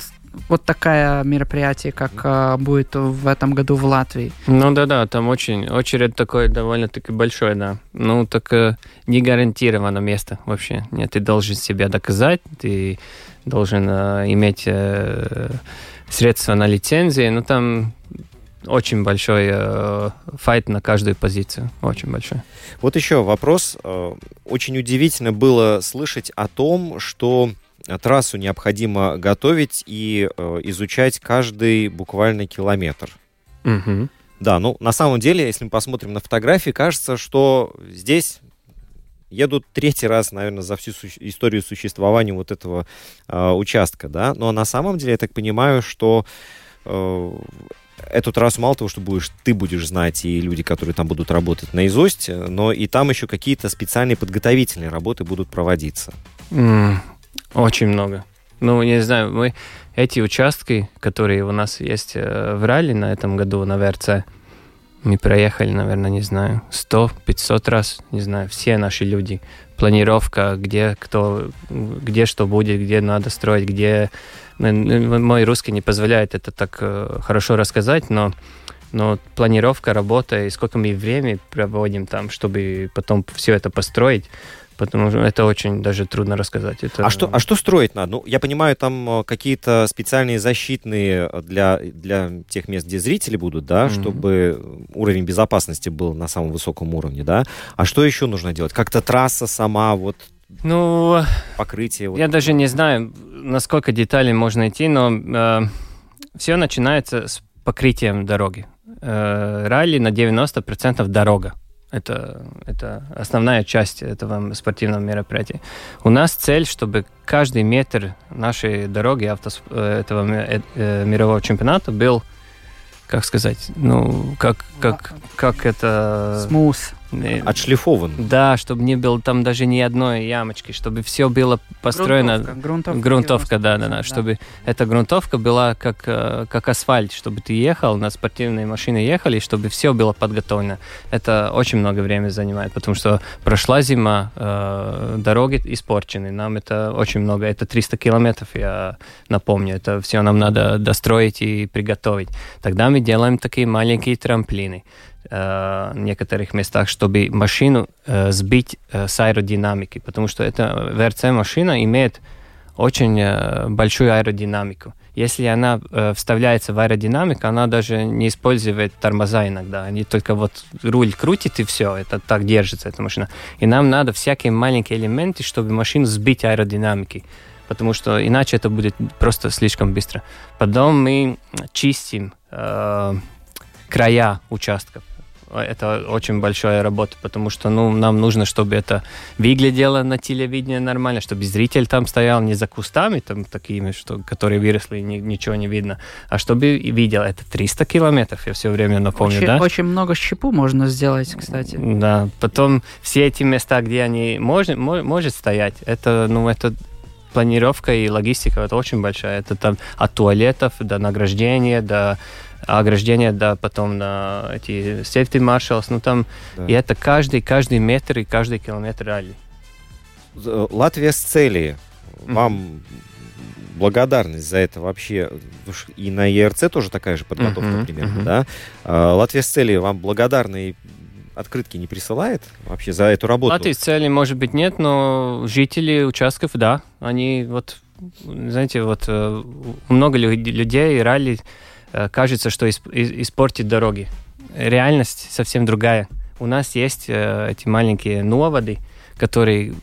вот такое мероприятие, как э, будет в этом году в Латвии. Ну да-да, там очень очередь такой довольно-таки большой, да. Ну так э, не гарантировано место вообще. Нет, ты должен себя доказать, ты должен э, иметь э, средства на лицензии, ну там очень большой э, файт на каждую позицию. Очень большой. Вот еще вопрос. Очень удивительно было слышать о том, что трассу необходимо готовить и э, изучать каждый буквально километр. Угу. Да, ну на самом деле, если мы посмотрим на фотографии, кажется, что здесь едут третий раз, наверное, за всю су- историю существования вот этого э, участка, да. Но на самом деле я так понимаю, что э, эту трассу мало того, что будешь, ты будешь знать, и люди, которые там будут работать наизусть, но и там еще какие-то специальные подготовительные работы будут проводиться. Mm, очень много. Ну, не знаю, мы эти участки, которые у нас есть э, в ралли на этом году на ВРЦ, мы проехали, наверное, не знаю, 100-500 раз, не знаю, все наши люди. Планировка, где кто, где что будет, где надо строить, где... Мой русский не позволяет это так э, хорошо рассказать, но но планировка, работа и сколько мы времени проводим там, чтобы потом все это построить, потому что это очень даже трудно рассказать. Это... А, что, а что строить надо? Ну, я понимаю, там э, какие-то специальные защитные для, для тех мест, где зрители будут, да, mm-hmm. чтобы уровень безопасности был на самом высоком уровне, да. А что еще нужно делать? Как-то трасса сама, вот ну, покрытие. Вот. Я даже не знаю, насколько деталей можно идти, но э, все начинается с покрытием дороги. Э, ралли на 90% дорога. Это, это основная часть этого спортивного мероприятия. У нас цель, чтобы каждый метр нашей дороги автос, э, этого э, э, мирового чемпионата был, как сказать, ну, как, как, как это... Смус. Отшлифован. Да, чтобы не было там даже ни одной ямочки, чтобы все было построено. Грунтовка, грунтовка, грунтовка да, да, да, чтобы эта грунтовка была как, э, как асфальт, чтобы ты ехал, на спортивные машины ехали, чтобы все было подготовлено. Это очень много времени занимает, потому что прошла зима, э, дороги испорчены, нам это очень много, это 300 километров, я напомню, это все нам надо достроить и приготовить. Тогда мы делаем такие маленькие трамплины э, некоторых местах, чтобы машину э, сбить э, с аэродинамики, потому что эта ВРЦ-машина имеет очень большую аэродинамику. Если она вставляется в аэродинамику, она даже не использует тормоза иногда. Они только вот руль крутит и все, это так держится эта машина. И нам надо всякие маленькие элементы, чтобы машину сбить аэродинамики потому что иначе это будет просто слишком быстро. Потом мы чистим э, края участков это очень большая работа, потому что ну, нам нужно, чтобы это выглядело на телевидении нормально, чтобы зритель там стоял не за кустами там такими, что, которые выросли, ни, ничего не видно, а чтобы видел. Это 300 километров, я все время напомню, очень, да? Очень много щепу можно сделать, кстати. Да, потом все эти места, где они может, может стоять, это, ну, это планировка и логистика, это очень большая. Это там от туалетов до награждения, до ограждение, да, потом на эти safety marshals, ну там, да. и это каждый, каждый метр и каждый километр ралли. Латвия с целью. Вам благодарность за это вообще. И на ЕРЦ тоже такая же подготовка uh-huh, примерно, uh-huh. да? А, Латвия с целью вам благодарны и открытки не присылает вообще за эту работу? Латвия с целью, может быть, нет, но жители участков, да, они вот, знаете, вот э, много людей ралли кажется, что испортит дороги. Реальность совсем другая. У нас есть э, эти маленькие новоды, которые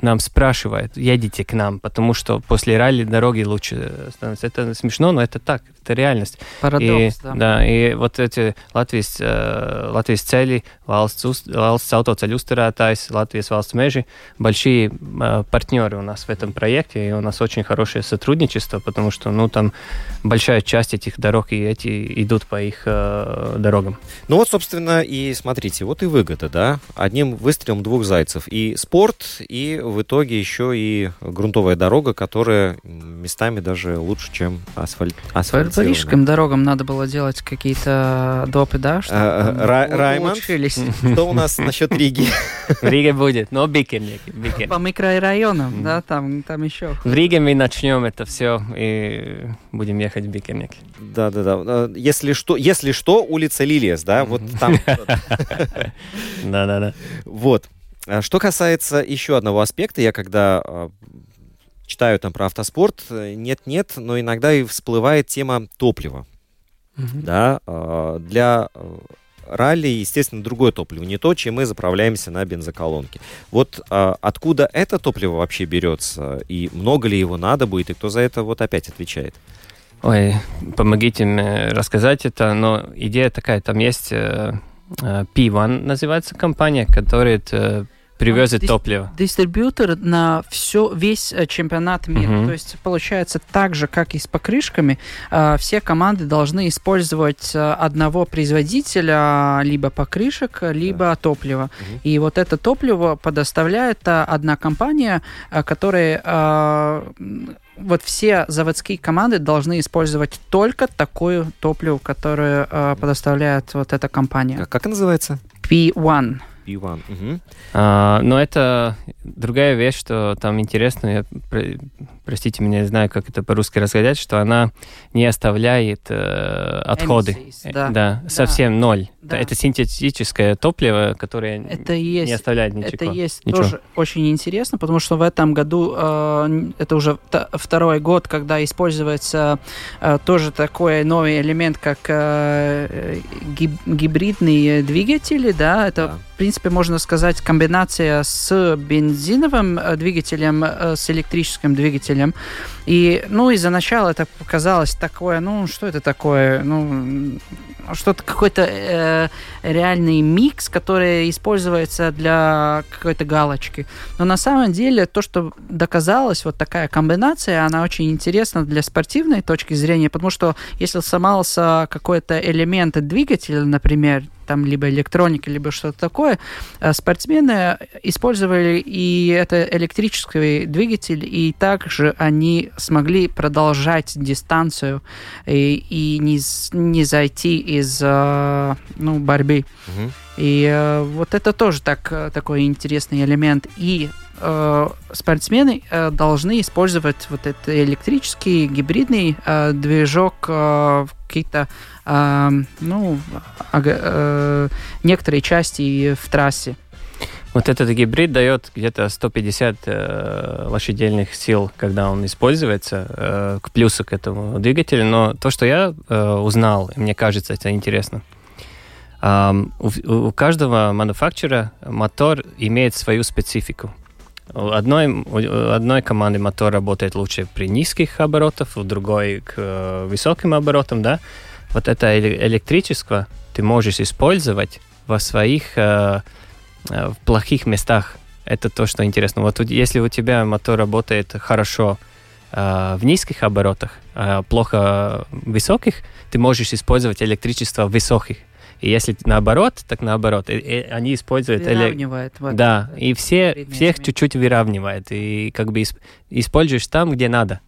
нам спрашивают, едете к нам, потому что после ралли дороги лучше становятся. Это смешно, но это так, это реальность. Парадокс, и, да. Да, и вот эти Латвijas, э, Латвijas ceļi, valsts, uz, valsts autoceļu uzturētājs, valsts meži, большие э, партнеры у нас в этом проекте, и у нас очень хорошее сотрудничество, потому что, ну, там большая часть этих дорог и эти идут по их э, дорогам. Ну вот, собственно, и смотрите, вот и выгода, да, одним выстрелом двух зайцев. И спорт, и в итоге еще и грунтовая дорога, которая местами даже лучше, чем асфальт. асфальт по рижским дорогам надо было делать какие-то допы, да? Что Раймонд, что у нас насчет Риги? В Риге будет, но Бикерник. По микрорайонам, да, там, там еще. В Риге мы начнем это все и будем ехать в Бикерник. Да, да, да. Если что, если что, улица Лилиес, да, вот там. Да, да, да. Вот. А что касается еще одного аспекта, я когда а, читаю там про автоспорт, нет-нет, но иногда и всплывает тема топлива. угу. да, для ралли, естественно, другое топливо, не то, чем мы заправляемся на бензоколонке. Вот а, откуда это топливо вообще берется, и много ли его надо будет, и кто за это вот опять отвечает? Ой, помогите мне рассказать это, но идея такая, там есть э, э, P1 называется компания, которая привезет топливо. Дистрибьютор на все, весь э, чемпионат мира. Угу. То есть получается так же, как и с покрышками, э, все команды должны использовать э, одного производителя либо покрышек, либо да. топлива. Угу. И вот это топливо предоставляет одна компания, которая вот все заводские команды должны использовать только такое топливо, которое э, предоставляет вот эта компания. Как, как называется? P1. P1. Угу. А, но это другая вещь, что там интересно, я, простите меня, не знаю, как это по-русски рассказать, что она не оставляет э, отходы. Emissions, да. да, совсем да. ноль. Да. Это синтетическое топливо, которое это есть, не оставляет ничего. Это есть ничего. тоже очень интересно, потому что в этом году э, это уже второй год, когда используется э, тоже такой новый элемент, как э, гиб, гибридные двигатели, да, это да. Принципе можно сказать комбинация с бензиновым э, двигателем, э, с электрическим двигателем. И, ну, из-за начала это показалось такое, ну, что это такое, ну, что-то какой-то э, реальный микс, который используется для какой-то галочки. Но на самом деле то, что доказалось, вот такая комбинация, она очень интересна для спортивной точки зрения, потому что если сломался какой-то элемент двигателя, например, там либо электроника, либо что-то такое, э, спортсмены использовали и это электрический двигатель, и также они смогли продолжать дистанцию и, и не, не зайти из э, ну, борьбы. Угу. И э, вот это тоже так, такой интересный элемент. И э, спортсмены э, должны использовать вот этот электрический гибридный э, движок э, какие-то э, ну, э, некоторые части в трассе. Вот этот гибрид дает где-то 150 э, лошадельных сил, когда он используется, э, к плюсу к этому двигателю. Но то, что я э, узнал, мне кажется, это интересно. Um, у, у каждого мануфактура мотор имеет свою специфику. У одной, у одной команды мотор работает лучше при низких оборотах, у другой к э, высоким оборотам, да. Вот это электричество ты можешь использовать во своих э, э, в плохих местах. Это то, что интересно. Вот если у тебя мотор работает хорошо э, в низких оборотах, э, плохо в высоких, ты можешь использовать электричество в высоких. И если наоборот, так наоборот. И, и они используют... Выравнивает. Вот, да, и все, всех чуть-чуть выравнивает. И как бы используешь там, где надо.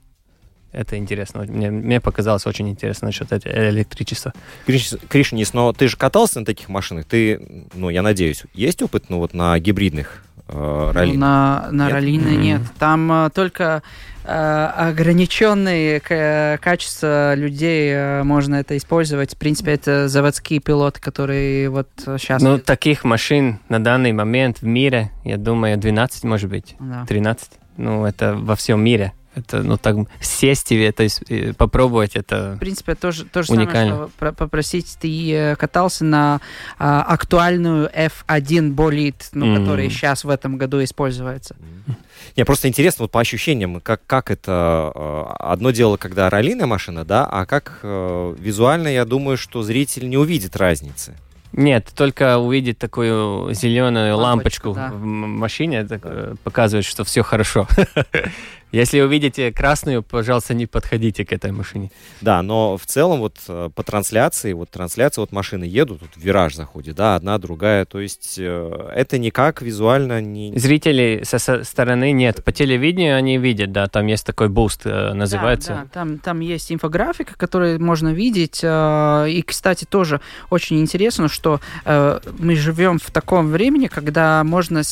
Это интересно. Мне, мне показалось очень интересно насчет электричества. Кришнис, но ты же катался на таких машинах? Ты, ну, я надеюсь, есть опыт, ну, вот на гибридных э, ралли? Ну, на, на нет? ралли mm-hmm. нет. Там э, только Э, ограниченные качества людей э, можно это использовать. В принципе, это заводские пилоты, которые вот сейчас... Ну, таких машин на данный момент в мире, я думаю, 12, может быть, да. 13. Ну, это во всем мире. Это, ну, так, сесть и это, попробовать, это В принципе, тоже, то же уникально. самое, что попросить, ты э, катался на а, актуальную F1 болид, ну, mm-hmm. который сейчас в этом году используется. Мне просто интересно, вот по ощущениям, как, как это... Э, одно дело, когда раллиная машина, да, а как э, визуально, я думаю, что зритель не увидит разницы. Нет, только увидеть такую зеленую лампочку, лампочку да. в машине, это да. показывает, что все хорошо. Если увидите красную, пожалуйста, не подходите к этой машине. Да, но в целом вот э, по трансляции, вот трансляция, вот машины едут, тут вираж заходит, да, одна, другая, то есть э, это никак визуально не... Зрители со стороны нет, по телевидению они видят, да, там есть такой boost, э, называется. Да, да, там, там есть инфографика, которую можно видеть, и, кстати, тоже очень интересно, что мы живем в таком времени, когда можно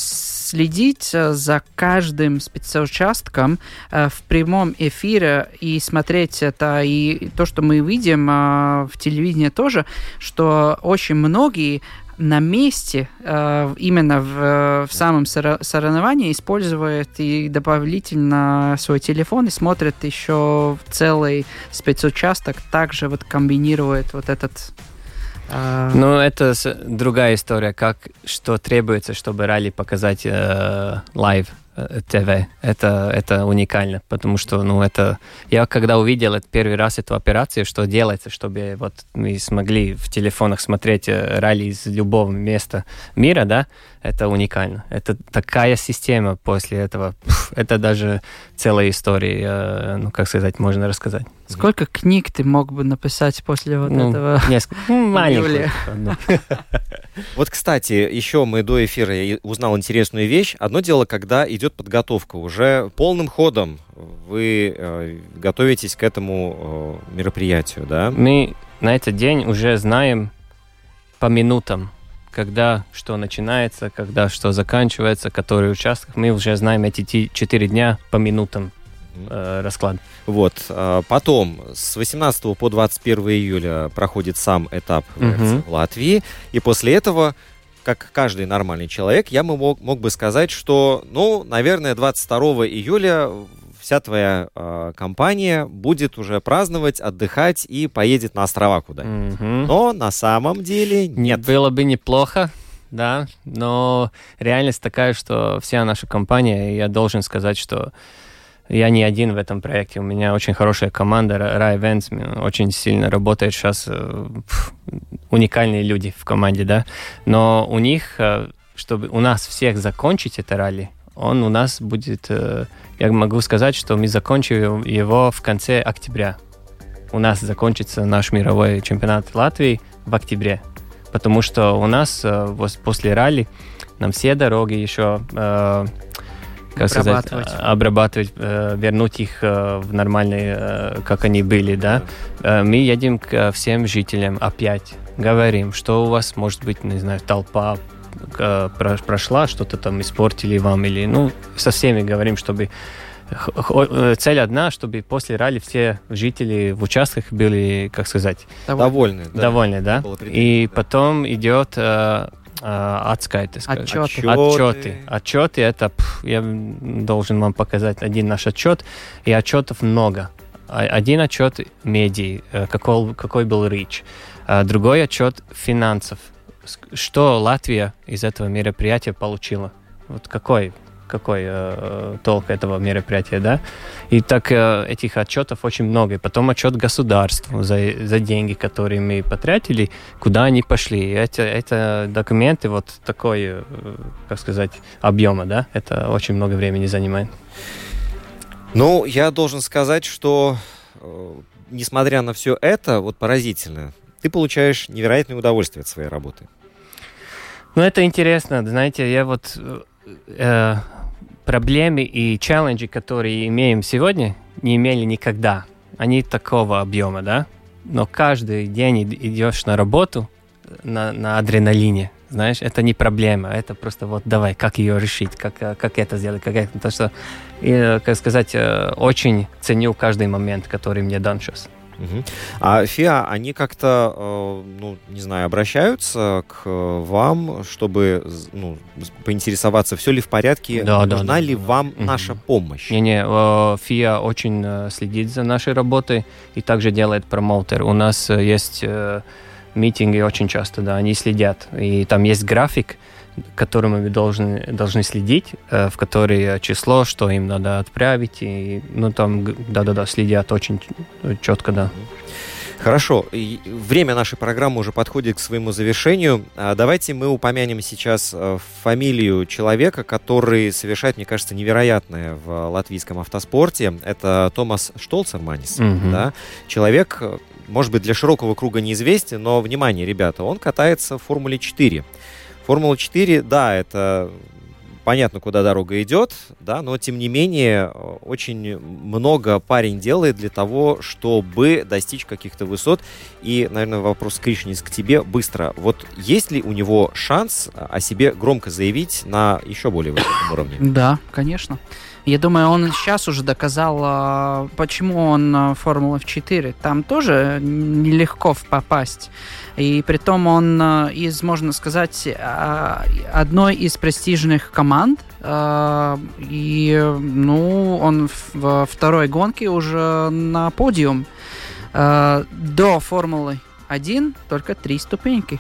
следить за каждым спецучастком Э, в прямом эфире и смотреть это, и то, что мы видим э, в телевидении тоже, что очень многие на месте, э, именно в, в самом соревновании, использует и дополнительно свой телефон и смотрит еще целый спецучасток, также вот комбинирует вот этот а... Ну, это другая история, как что требуется, чтобы ралли показать э, live. Э, ТВ. Это, это уникально, потому что, ну, это... Я когда увидел это первый раз эту операцию, что делается, чтобы вот мы смогли в телефонах смотреть э, ралли из любого места мира, да, это уникально. Это такая система после этого. Это даже целая история, э, ну, как сказать, можно рассказать. Сколько книг ты мог бы написать после вот ну, этого? Несколько. Ну, маленьких. Вот, кстати, еще мы до эфира узнал интересную вещь. Одно дело, когда идет подготовка, уже полным ходом вы э, готовитесь к этому э, мероприятию, да? Мы на этот день уже знаем по минутам, когда что начинается, когда что заканчивается, который участок. Мы уже знаем эти четыре дня по минутам э, расклад. Вот. А потом с 18 по 21 июля проходит сам этап угу. в Латвии. И после этого как каждый нормальный человек, я мог, мог бы сказать, что, ну, наверное, 22 июля вся твоя э, компания будет уже праздновать, отдыхать и поедет на острова куда-нибудь. Mm-hmm. Но на самом деле нет. Было бы неплохо, да, но реальность такая, что вся наша компания, я должен сказать, что я не один в этом проекте. У меня очень хорошая команда, Rai Events, очень сильно работает сейчас. Э, уникальные люди в команде, да. Но у них, э, чтобы у нас всех закончить это ралли, он у нас будет, э, я могу сказать, что мы закончим его в конце октября. У нас закончится наш мировой чемпионат Латвии в октябре. Потому что у нас после ралли нам все дороги еще как обрабатывать, сказать, обрабатывать, э, вернуть их э, в нормальные, э, как они были, да. Мы едем к всем жителям опять, говорим, что у вас может быть, не знаю, толпа прошла, что-то там испортили вам или, ну, со всеми говорим, чтобы цель одна, чтобы после ралли все жители в участках были, как сказать, довольны. Довольны, да. да? И потом идет отскайты. Отчеты. Отчеты. Отчеты это, пф, я должен вам показать один наш отчет, и отчетов много. Один отчет медиа, э, какой, какой был речь. Другой отчет финансов. Что Латвия из этого мероприятия получила? Вот какой какой э, толк этого мероприятия, да? И так э, этих отчетов очень много. И потом отчет государству за, за деньги, которые мы потратили, куда они пошли. И это, это документы вот такой, э, как сказать, объема, да? Это очень много времени занимает. Ну, я должен сказать, что э, несмотря на все это, вот поразительно, ты получаешь невероятное удовольствие от своей работы. Ну, это интересно. Знаете, я вот э, проблемы и челленджи, которые имеем сегодня, не имели никогда. Они такого объема, да? Но каждый день идешь на работу на, на адреналине. Знаешь, это не проблема, это просто вот давай, как ее решить, как, как это сделать, как это, то, что, и, как сказать, э, очень ценю каждый момент, который мне дан сейчас. Угу. А ФИА, они как-то, э, ну, не знаю, обращаются к вам, чтобы ну, поинтересоваться, все ли в порядке, да, нужна да, ли да. вам угу. наша помощь? Не-не, э, ФИА очень э, следит за нашей работой и также делает промоутер. У нас есть митинги очень часто, да, они следят. И там есть график, которым мы должны, должны следить, э, в который число, что им надо отправить. И, ну, там, да-да-да, следят очень четко, да. Хорошо, время нашей программы уже подходит к своему завершению. А давайте мы упомянем сейчас э, фамилию человека, который совершает, мне кажется, невероятное в латвийском автоспорте. Это Томас Штолцерманис. Угу. Да? Человек, может быть, для широкого круга неизвестен, но, внимание, ребята, он катается в Формуле 4. Формула-4, да, это понятно, куда дорога идет, да, но тем не менее очень много парень делает для того, чтобы достичь каких-то высот. И, наверное, вопрос, Кришнис, к тебе быстро. Вот есть ли у него шанс о себе громко заявить на еще более высоком уровне? Да, конечно. Я думаю, он сейчас уже доказал, а, почему он Формула F4. Там тоже нелегко попасть. И при том он из, можно сказать, одной из престижных команд. И, ну, он в второй гонке уже на подиум. До Формулы 1 только три ступеньки.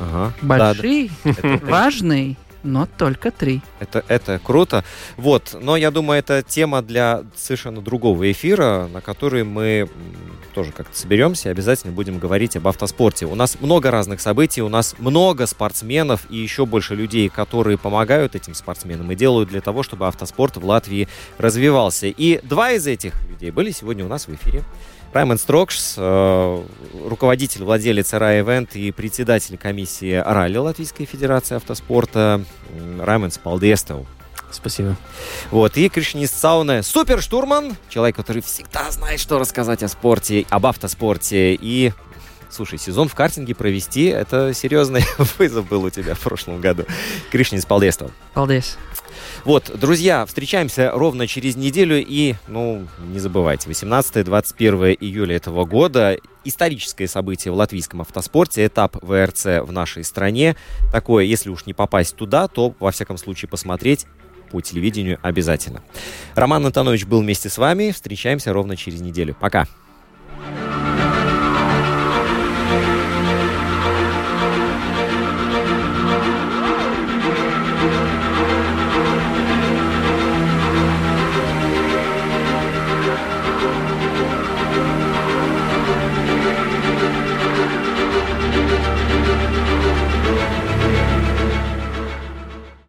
Ага. Большие, да, да. важные, но только три. Это, это круто. Вот, но я думаю, это тема для совершенно другого эфира, на который мы тоже как-то соберемся и обязательно будем говорить об автоспорте. У нас много разных событий, у нас много спортсменов и еще больше людей, которые помогают этим спортсменам и делают для того, чтобы автоспорт в Латвии развивался. И два из этих людей были сегодня у нас в эфире. Раймонд Строкс, э, руководитель, владелец РА Event и председатель комиссии Ралли Латвийской Федерации автоспорта Раймонд Спалдестов. Спасибо. Вот, и Кришнист Сауне, суперштурман, человек, который всегда знает, что рассказать о спорте, об автоспорте. И, слушай, сезон в картинге провести, это серьезный вызов был у тебя в прошлом году. Кришнист Палдестов. Палдес. Вот, друзья, встречаемся ровно через неделю. И, ну, не забывайте, 18-21 июля этого года историческое событие в латвийском автоспорте, этап ВРЦ в нашей стране. Такое, если уж не попасть туда, то, во всяком случае, посмотреть по телевидению обязательно. Роман Антонович был вместе с вами. Встречаемся ровно через неделю. Пока.